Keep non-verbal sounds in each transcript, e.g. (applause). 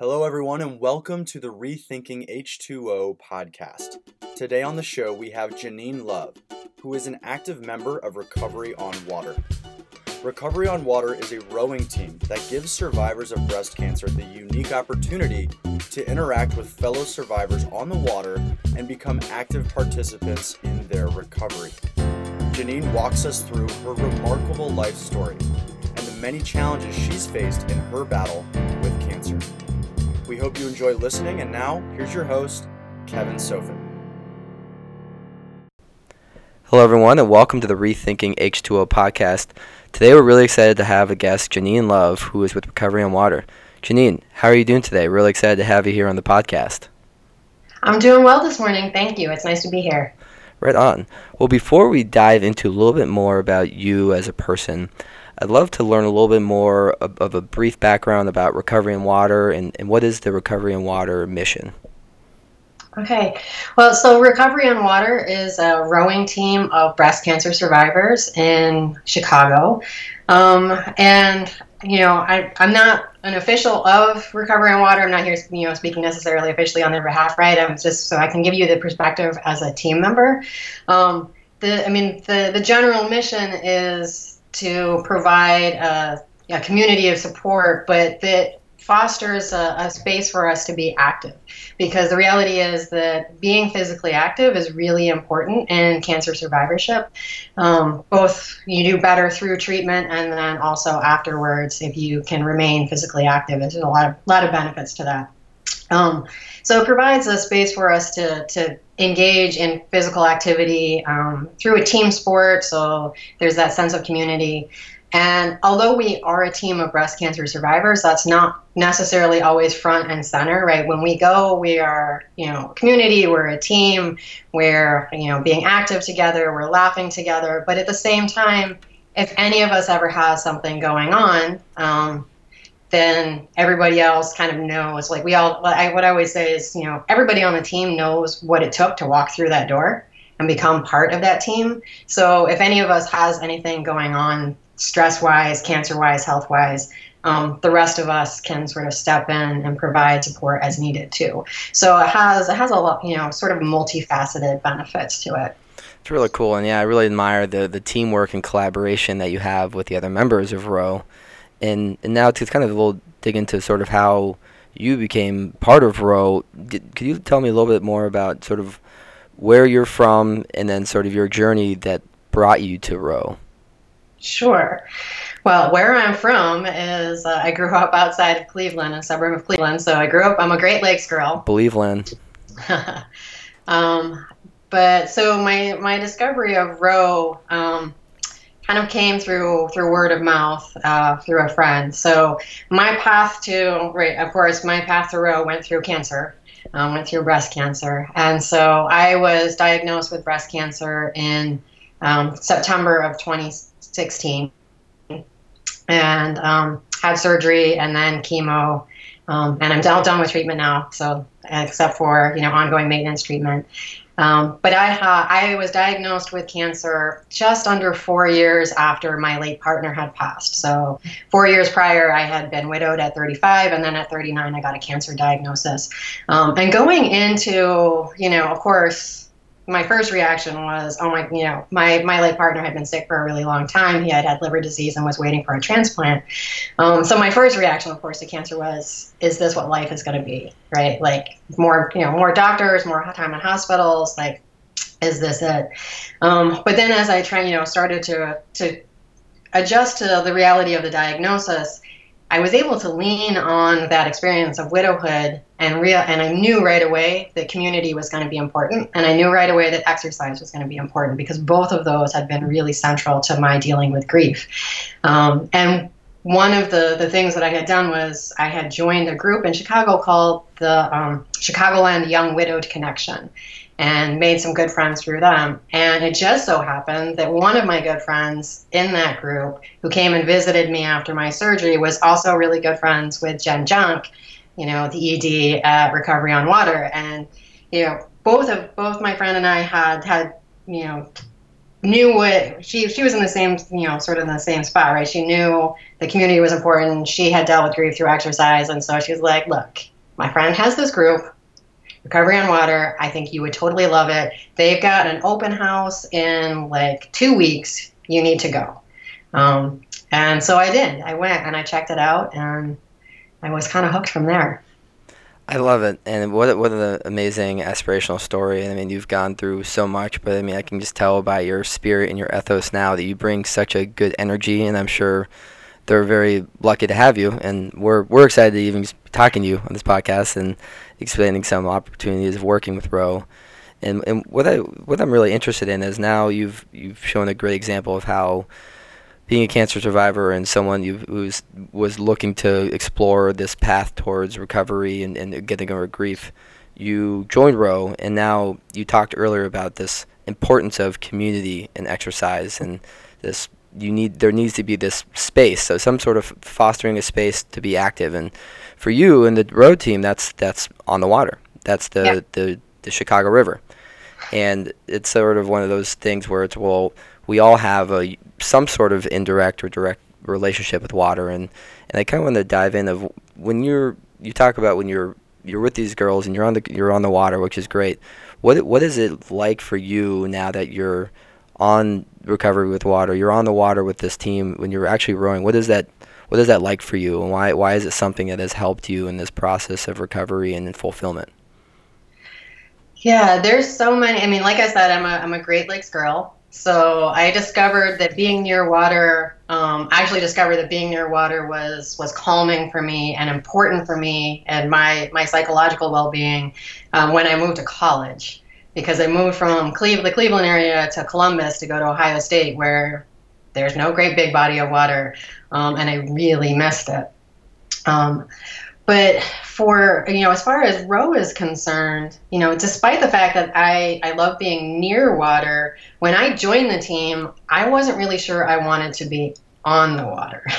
Hello, everyone, and welcome to the Rethinking H2O podcast. Today on the show, we have Janine Love, who is an active member of Recovery on Water. Recovery on Water is a rowing team that gives survivors of breast cancer the unique opportunity to interact with fellow survivors on the water and become active participants in their recovery. Janine walks us through her remarkable life story and the many challenges she's faced in her battle with cancer. We hope you enjoy listening, and now here's your host, Kevin Sofin. Hello, everyone, and welcome to the Rethinking H2O podcast. Today, we're really excited to have a guest, Janine Love, who is with Recovery on Water. Janine, how are you doing today? Really excited to have you here on the podcast. I'm doing well this morning. Thank you. It's nice to be here. Right on. Well, before we dive into a little bit more about you as a person, I'd love to learn a little bit more of, of a brief background about Recovery on Water and, and what is the Recovery on Water mission? Okay. Well, so Recovery on Water is a rowing team of breast cancer survivors in Chicago. Um, and, you know, I, I'm not an official of Recovery on Water. I'm not here, you know, speaking necessarily officially on their behalf, right? I'm just so I can give you the perspective as a team member. Um, the, I mean, the, the general mission is to provide a, a community of support, but that fosters a, a, space for us to be active. Because the reality is that being physically active is really important in cancer survivorship um, both you do better through treatment and then also afterwards if you can remain physically active. There's a lot of lot of benefits to that. Um, so it provides a space for us to, to engage in physical activity um, through a team sport so there's that sense of community and although we are a team of breast cancer survivors, that's not necessarily always front and center, right? When we go, we are, you know, community, we're a team, we're, you know, being active together, we're laughing together. But at the same time, if any of us ever has something going on, um, then everybody else kind of knows. Like we all, I, what I always say is, you know, everybody on the team knows what it took to walk through that door and become part of that team. So if any of us has anything going on stress wise, cancer wise, health wise. Um, the rest of us can sort of step in and provide support as needed too. So it has it has a lot, you know, sort of multifaceted benefits to it. It's really cool, and yeah, I really admire the the teamwork and collaboration that you have with the other members of Row. And and now to kind of a little dig into sort of how you became part of Row. Did, could you tell me a little bit more about sort of where you're from and then sort of your journey that brought you to Row? Sure. Well, where I'm from is uh, I grew up outside of Cleveland, a suburb of Cleveland. So I grew up. I'm a Great Lakes girl. Cleveland. (laughs) um, but so my my discovery of Row um, kind of came through through word of mouth uh, through a friend. So my path to right, of course, my path to Row went through cancer. Um, went through breast cancer, and so I was diagnosed with breast cancer in um, September of 2016, and um, had surgery and then chemo. Um, and I'm all done with treatment now, so except for you know ongoing maintenance treatment. Um, but I uh, I was diagnosed with cancer just under four years after my late partner had passed. So four years prior, I had been widowed at 35, and then at 39, I got a cancer diagnosis. Um, and going into you know, of course, my first reaction was, oh my, you know, my, my late partner had been sick for a really long time. He had had liver disease and was waiting for a transplant. Um, so my first reaction, of course, to cancer was, is this what life is going to be, right? Like more, you know, more doctors, more time in hospitals, like, is this it? Um, but then as I try, you know, started to, to adjust to the reality of the diagnosis, I was able to lean on that experience of widowhood and real and I knew right away that community was going to be important and I knew right away that exercise was going to be important because both of those had been really central to my dealing with grief. Um, and one of the, the things that I had done was I had joined a group in Chicago called the um, Chicagoland Young Widowed Connection and made some good friends through them. And it just so happened that one of my good friends in that group, who came and visited me after my surgery, was also really good friends with Jen Junk, you know, the ED at Recovery on Water. And you know, both of both my friend and I had had you know knew what she she was in the same you know sort of in the same spot right she knew the community was important she had dealt with grief through exercise and so she was like look my friend has this group, Recovery on Water. I think you would totally love it. They've got an open house in like two weeks. You need to go. Um, and so I did. I went and I checked it out, and I was kind of hooked from there. I love it, and what what an amazing aspirational story. I mean, you've gone through so much, but I mean, I can just tell by your spirit and your ethos now that you bring such a good energy, and I'm sure they're very lucky to have you, and we're we're excited to even be talking to you on this podcast and explaining some opportunities of working with Row. And and what I what I'm really interested in is now you've you've shown a great example of how being a cancer survivor and someone who was looking to explore this path towards recovery and, and getting over grief, you joined Row, and now you talked earlier about this importance of community and exercise, and this you need there needs to be this space, so some sort of fostering a space to be active. And for you and the road team, that's that's on the water. That's the yeah. the, the Chicago River, and it's sort of one of those things where it's well we all have a some sort of indirect or direct relationship with water. And and I kind of want to dive in of when you're you talk about when you're you're with these girls and you're on the you're on the water which is great. What what is it like for you now that you're on recovery with water? You're on the water with this team when you're actually rowing. What is that what is that like for you? And why why is it something that has helped you in this process of recovery and fulfillment? Yeah there's so many i mean like i said i'm a, I'm a great lakes girl. So I discovered that being near water, um, I actually discovered that being near water was was calming for me and important for me and my my psychological well being um, when I moved to college. Because I moved from Cleve- the Cleveland area to Columbus to go to Ohio State where there's no great big body of water um, and I really missed it. Um, but for you know, as far as row is concerned, you know, despite the fact that I I love being near water, when I joined the team, I wasn't really sure I wanted to be on the water. (laughs)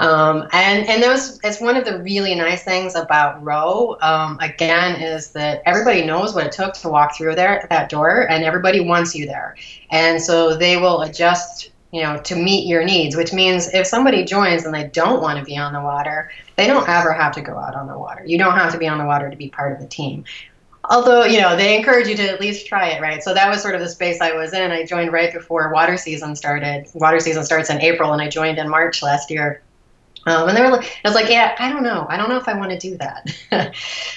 Um, and and those it's one of the really nice things about row um, again is that everybody knows what it took to walk through there that door and everybody wants you there and so they will adjust you know, to meet your needs, which means if somebody joins and they don't want to be on the water, they don't ever have to go out on the water. You don't have to be on the water to be part of the team. Although, you know, they encourage you to at least try it, right? So that was sort of the space I was in. I joined right before water season started. Water season starts in April, and I joined in March last year. Um, and they were like, I was like, yeah, I don't know. I don't know if I want to do that. (laughs) and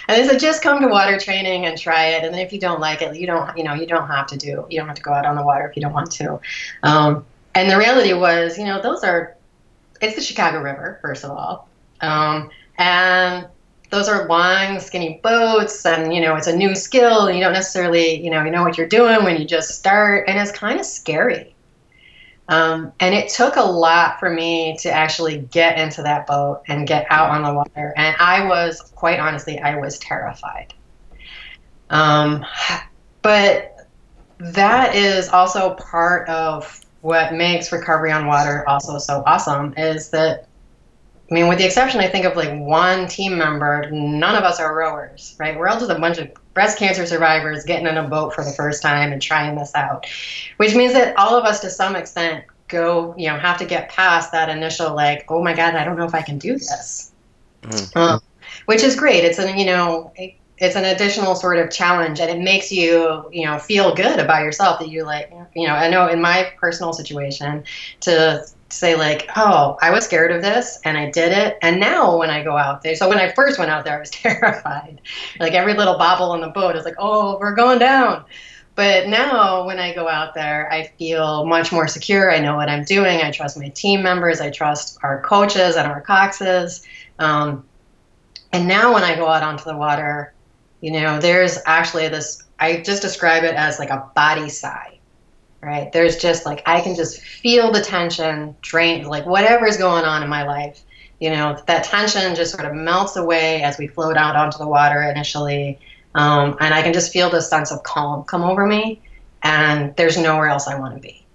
they said, just come to water training and try it. And then if you don't like it, you don't, you know, you don't have to do, you don't have to go out on the water if you don't want to. Um, and the reality was, you know, those are, it's the Chicago River, first of all. Um, and those are long, skinny boats, and, you know, it's a new skill. You don't necessarily, you know, you know what you're doing when you just start, and it's kind of scary. Um, and it took a lot for me to actually get into that boat and get out on the water. And I was, quite honestly, I was terrified. Um, but that is also part of what makes recovery on water also so awesome is that I mean, with the exception, I think of like one team member, none of us are rowers, right? We're all just a bunch of breast cancer survivors getting in a boat for the first time and trying this out, which means that all of us, to some extent, go, you know, have to get past that initial like, oh my God, I don't know if I can do this, mm-hmm. um, which is great. It's an, you know, it's an additional sort of challenge and it makes you you know feel good about yourself that you like you know i know in my personal situation to say like oh i was scared of this and i did it and now when i go out there so when i first went out there i was (laughs) terrified. Like every little bobble on the boat is like oh we're going down. But now when i go out there i feel much more secure. I know what i'm doing. I trust my team members. I trust our coaches and our coxes. Um, and now when i go out onto the water you know, there's actually this, I just describe it as like a body sigh, right? There's just like, I can just feel the tension drain, like whatever's going on in my life, you know, that tension just sort of melts away as we float out onto the water initially. Um, and I can just feel this sense of calm come over me, and there's nowhere else I want to be.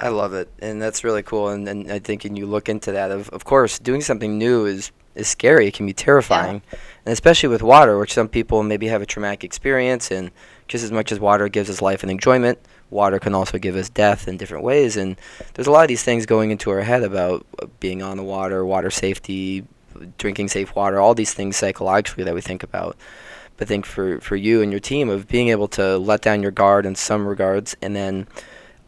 I love it, and that's really cool. And, and I think, and you look into that, of of course, doing something new is is scary. It can be terrifying, yeah. and especially with water, which some people maybe have a traumatic experience. And just as much as water gives us life and enjoyment, water can also give us death in different ways. And there's a lot of these things going into our head about being on the water, water safety, drinking safe water, all these things psychologically that we think about. But I think for, for you and your team of being able to let down your guard in some regards and then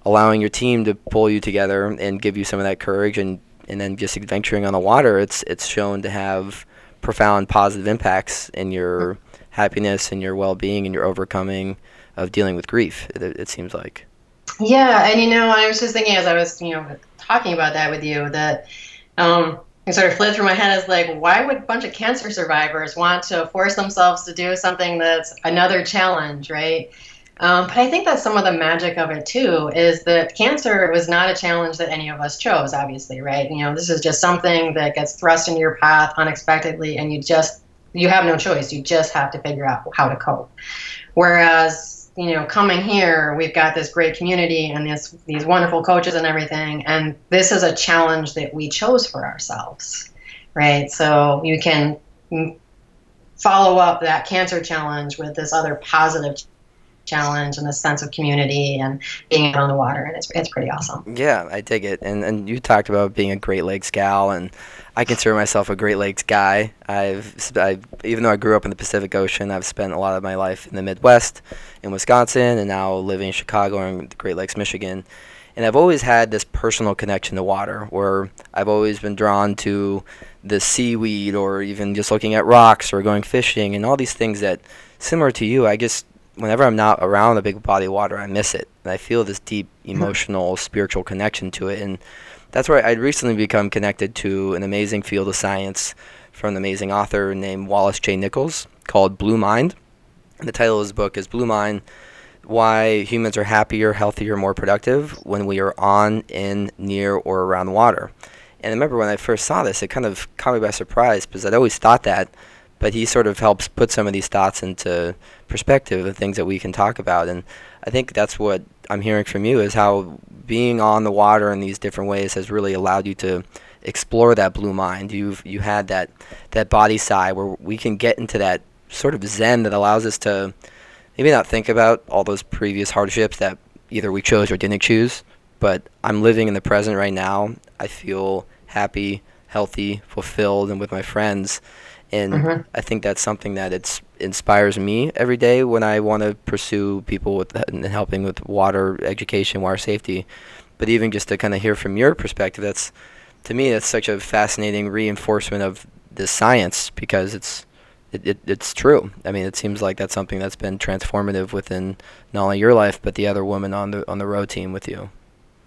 allowing your team to pull you together and give you some of that courage and, and then just adventuring on the water, it's it's shown to have profound positive impacts in your happiness and your well being and your overcoming of dealing with grief, it, it seems like. Yeah, and you know, I was just thinking as I was, you know, talking about that with you that um, it sort of fled through my head as like, why would a bunch of cancer survivors want to force themselves to do something that's another challenge, right? Um, but I think that's some of the magic of it too, is that cancer was not a challenge that any of us chose, obviously, right? You know, this is just something that gets thrust into your path unexpectedly, and you just you have no choice. You just have to figure out how to cope. Whereas you know, coming here, we've got this great community and this, these wonderful coaches and everything. And this is a challenge that we chose for ourselves, right? So you can follow up that cancer challenge with this other positive challenge and a sense of community and being out on the water and it's, it's pretty awesome. Yeah i dig it. And and you talked about being a great lakes gal and i consider myself a great lakes guy. I've i even though i grew up in the pacific ocean i've spent a lot of my life in the midwest in wisconsin and now living in chicago and the great lakes michigan. And I've always had this personal connection to water where I've always been drawn to the seaweed or even just looking at rocks or going fishing and all these things that similar to you I just whenever I'm not around a big body of water, I miss it, and I feel this deep hmm. emotional, spiritual connection to it. And that's where I'd recently become connected to an amazing field of science from an amazing author named Wallace J. Nichols called Blue Mind. And the title of his book is Blue Mind Why Humans Are Happier, Healthier, More Productive When We Are On, In, Near, or Around Water. And I remember when I first saw this, it kind of caught me by surprise because I'd always thought that but he sort of helps put some of these thoughts into perspective of things that we can talk about. And i think that's what i'm hearing from you is how being on the water in these different ways has really allowed you to explore that blue mind. You've you had that that body side where we can get into that sort of zen that allows us to maybe not think about all those previous hardships that either we chose or didn't choose but i'm living in the present right now. I feel happy healthy fulfilled and with my friends and mm-hmm. I think that's something that it's inspires me every day when I want to pursue people with and helping with water education, water safety. But even just to kind of hear from your perspective, that's to me that's such a fascinating reinforcement of the science because it's it, it, it's true. I mean, it seems like that's something that's been transformative within not only your life but the other women on the on the row team with you.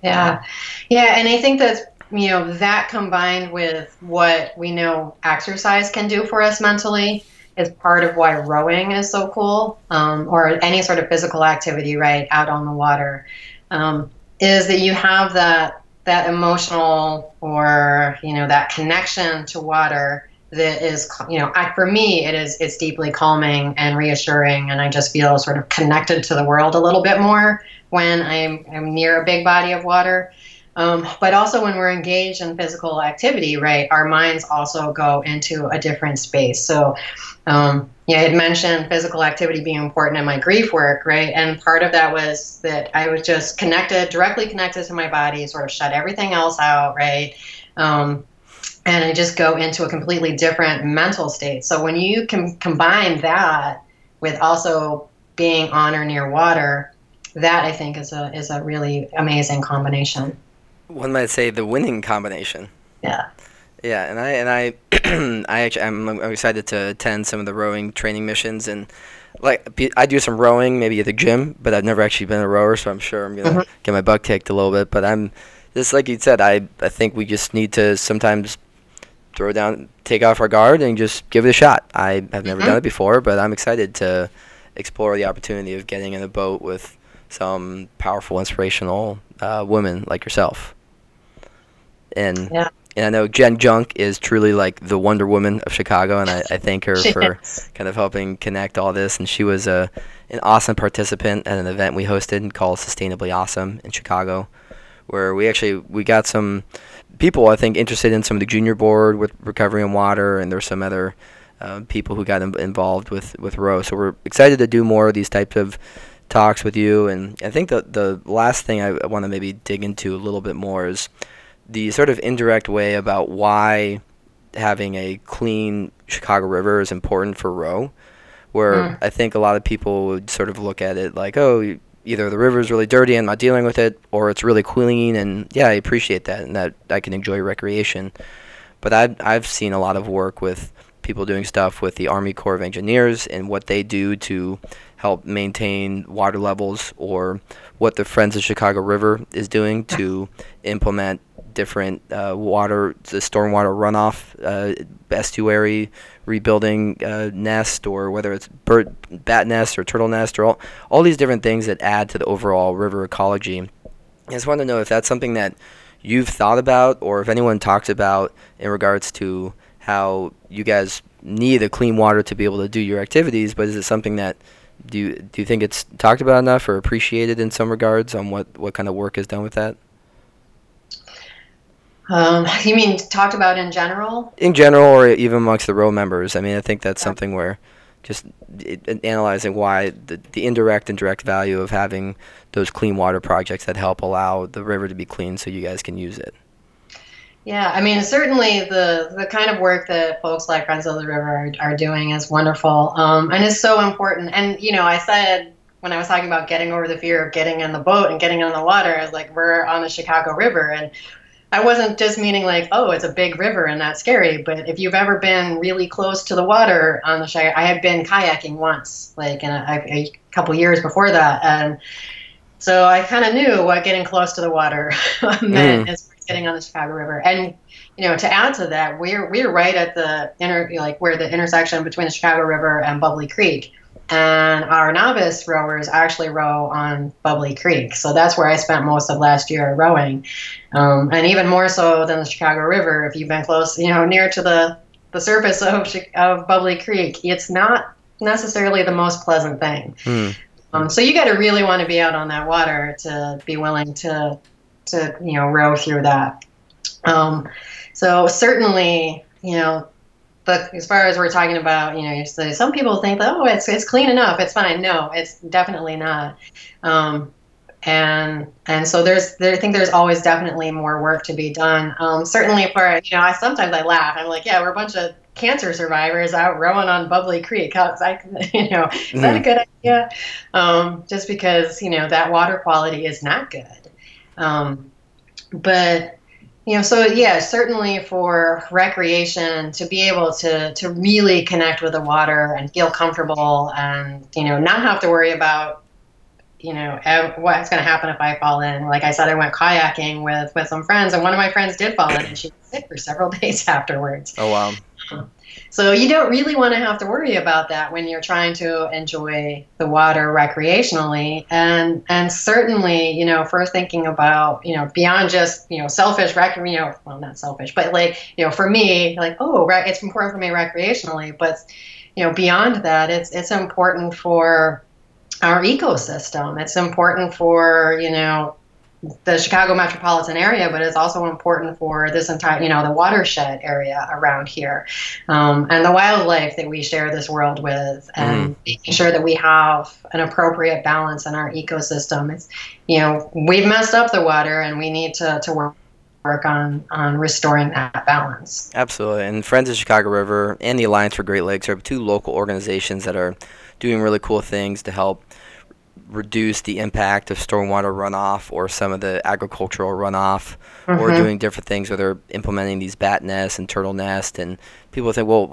Yeah, yeah, and I think that's you know that combined with what we know exercise can do for us mentally is part of why rowing is so cool um, or any sort of physical activity right out on the water um, is that you have that that emotional or you know that connection to water that is you know I, for me it is it's deeply calming and reassuring and i just feel sort of connected to the world a little bit more when i'm, I'm near a big body of water um, but also, when we're engaged in physical activity, right, our minds also go into a different space. So, um, yeah, I had mentioned physical activity being important in my grief work, right? And part of that was that I was just connected, directly connected to my body, sort of shut everything else out, right? Um, and I just go into a completely different mental state. So when you can combine that with also being on or near water, that I think is a is a really amazing combination one might say the winning combination. Yeah. Yeah, and I and I (clears throat) I actually I'm, I'm excited to attend some of the rowing training missions and like I do some rowing maybe at the gym, but I've never actually been a rower, so I'm sure I'm gonna mm-hmm. get my butt kicked a little bit. But I'm just like you said, I I think we just need to sometimes throw down, take off our guard, and just give it a shot. I have never mm-hmm. done it before, but I'm excited to explore the opportunity of getting in a boat with some powerful, inspirational uh, women like yourself and yeah. and I know Jen Junk is truly like the Wonder Woman of Chicago, and I, I thank her (laughs) for kind of helping connect all this. And she was a an awesome participant at an event we hosted called Sustainably Awesome in Chicago, where we actually we got some people I think interested in some of the junior board with recovery and water, and there's some other uh, people who got involved with with Row. So we're excited to do more of these types of talks with you. And I think the the last thing I want to maybe dig into a little bit more is the sort of indirect way about why having a clean Chicago River is important for Row. Where Mm. I think a lot of people would sort of look at it like, oh, either the river is really dirty and I'm not dealing with it, or it's really clean and yeah, I appreciate that and that I can enjoy recreation. But I've I've seen a lot of work with people doing stuff with the Army Corps of Engineers and what they do to help maintain water levels, or what the Friends of Chicago River is doing to implement different uh, water, the stormwater runoff, uh, estuary rebuilding uh, nest, or whether it's bird, bat nest or turtle nest, or all, all these different things that add to the overall river ecology. I just wanted to know if that's something that you've thought about, or if anyone talks about in regards to how you guys need the clean water to be able to do your activities. But is it something that do you do you think it's talked about enough or appreciated in some regards on what what kind of work is done with that? Um, (laughs) you mean talked about in general? in general or even amongst the row members i mean i think that's something where just it- analyzing why the, the indirect and direct value of having those clean water projects that help allow the river to be clean so you guys can use it Yeah, I mean, certainly the the kind of work that folks like Friends of the River are, are doing is wonderful, um, and is so important. And you know, I said when I was talking about getting over the fear of getting in the boat and getting in the water, I was like, we're on the Chicago River, and I wasn't just meaning like, oh, it's a big river and that's scary. But if you've ever been really close to the water on the Chicago, I had been kayaking once, like in a, a, a couple years before that, and so I kind of knew what getting close to the water (laughs) meant far as getting on the Chicago River. And you know, to add to that, we're we're right at the inter like where the intersection between the Chicago River and Bubbly Creek. And our novice rowers actually row on Bubbly Creek, so that's where I spent most of last year rowing, um, and even more so than the Chicago River. If you've been close, you know, near to the the surface of of Bubbly Creek, it's not necessarily the most pleasant thing. Hmm. Um, so you got to really want to be out on that water to be willing to to you know row through that. Um, so certainly, you know, but as far as we're talking about, you know, you say some people think that oh, it's it's clean enough, it's fine. No, it's definitely not. Um, and and so there's there, I think there's always definitely more work to be done. Um, certainly for you know, I sometimes I laugh. I'm like, yeah, we're a bunch of cancer survivors out rowing on Bubbly Creek. How's I, (laughs) you know, is that a good idea? Um, just because you know that water quality is not good. Um, but you know, so yeah, certainly for recreation to be able to to really connect with the water and feel comfortable and you know not have to worry about you know what's going to happen if I fall in. Like I said, I went kayaking with with some friends, and one of my friends did fall in, and she was sick for several (laughs) days afterwards. oh wow So you don't really want to have to worry about that when you're trying to enjoy the water recreationally, and and certainly you know first thinking about you know beyond just you know selfish rec you know well not selfish but like you know for me like oh right it's important for me recreationally, but you know beyond that it's it's important for our ecosystem. It's important for you know the Chicago metropolitan area, but it's also important for this entire, you know, the watershed area around here, um, and the wildlife that we share this world with, and making sure that we have an appropriate balance in our ecosystem. It's, you know, we've messed up the water, and we need to to work work on on restoring that balance. Absolutely. And Friends of Chicago River and the Alliance for Great Lakes are two local organizations that are doing really cool things to help reduce the impact of stormwater runoff or some of the agricultural runoff or Mhm. doing different things where they're implementing these bat nests and turtle nests. And people think well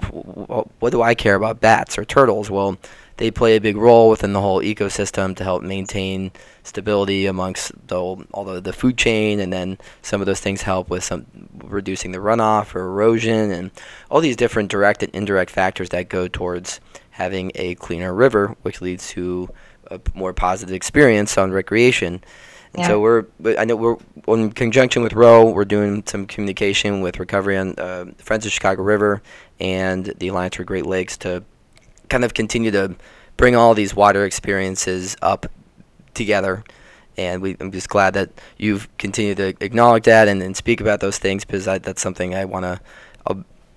what do i care about bats or turtles? Well they play a big role within the whole ecosystem to help maintain stability amongst the, all the, the food chain. And then some of those things help with some reducing the runoff or erosion and all these different direct and indirect factors that go towards having a cleaner river which leads to a more positive experience on recreation and Yeah. so we're I know we're in conjunction with Row we're doing some communication with Recovery on uh, Friends of Chicago River and the Alliance for Great Lakes to kind of continue to bring all these water experiences up together. And we, I'm just glad that you've continued to acknowledge that and, and speak about those things because I, that's something I want to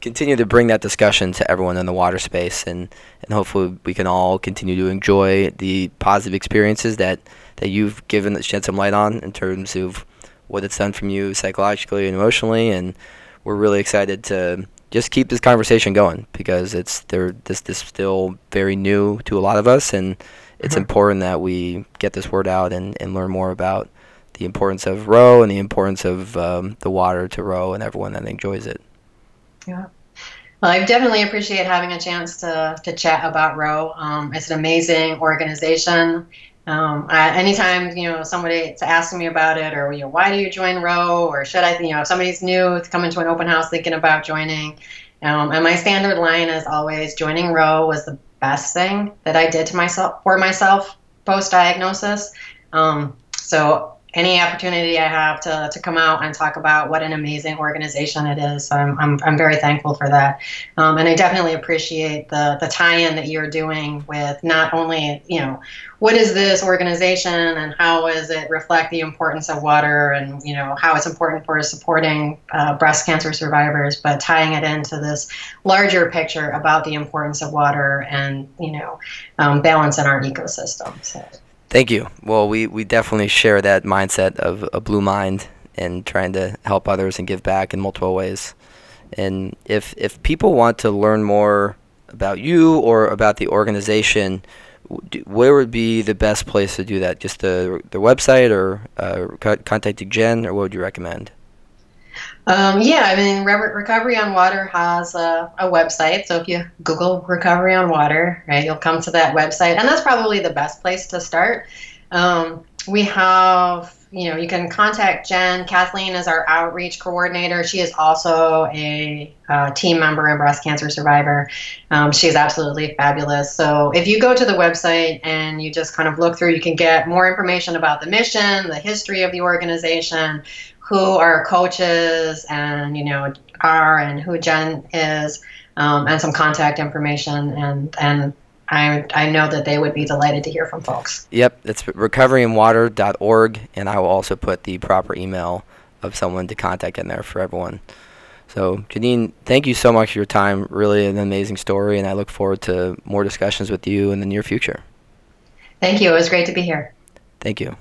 continue to bring that discussion to everyone in the water space and, and hopefully we can all continue to enjoy the positive experiences that, that you've given that shed some light on in terms of what it's done from you psychologically and emotionally and we're really excited to just keep this conversation going because it's there. This this still very new to a lot of us, and it's Mhm. important that we get this word out and, and learn more about the importance of row and the importance of um, the water to row and everyone that enjoys it. Yeah. Well, I definitely appreciate having a chance to, to chat about Row. Um, it's an amazing organization. Um, I, anytime you know somebody's asking me about it, or you know, why do you join Row, or should I, you know, if somebody's new coming to an open house thinking about joining, um, and my standard line is always joining Row was the best thing that I did to myself for myself post diagnosis. Um, so any opportunity I have to, to come out and talk about what an amazing organization it is, I'm, I'm, I'm very thankful for that. Um, and I definitely appreciate the, the tie-in that you're doing with not only, you know, what is this organization and how does it reflect the importance of water and, you know, how it's important for supporting uh, breast cancer survivors, but tying it into this larger picture about the importance of water and, you know, um, balance in our ecosystem. So. Thank you. Well, we, we definitely share that mindset of a blue mind and trying to help others and give back in multiple ways. And if if people want to learn more about you or about the organization, where would be the best place to do that? Just the the website or uh, co- contacting Jen, or what would you recommend? Um, yeah, I mean, Re- Recovery on Water has a, a website. So if you Google Recovery on Water, right, you'll come to that website, and that's probably the best place to start. Um, we have, you know, you can contact Jen. Kathleen is our outreach coordinator. She is also a team member and breast cancer survivor. Um, she's absolutely fabulous. So if you go to the website and you just kind of look through, you can get more information about the mission, the history of the organization, who our coaches and you know are and who Jen is, um, and some contact information. And and I I know that they would be delighted to hear from folks. Yep, it's recoveryonwater.org, and I will also put the proper email of someone to contact in there for everyone. So, Janine, thank you so much for your time. Really an amazing story, and I look forward to more discussions with you in the near future. Thank you. It was great to be here. Thank you.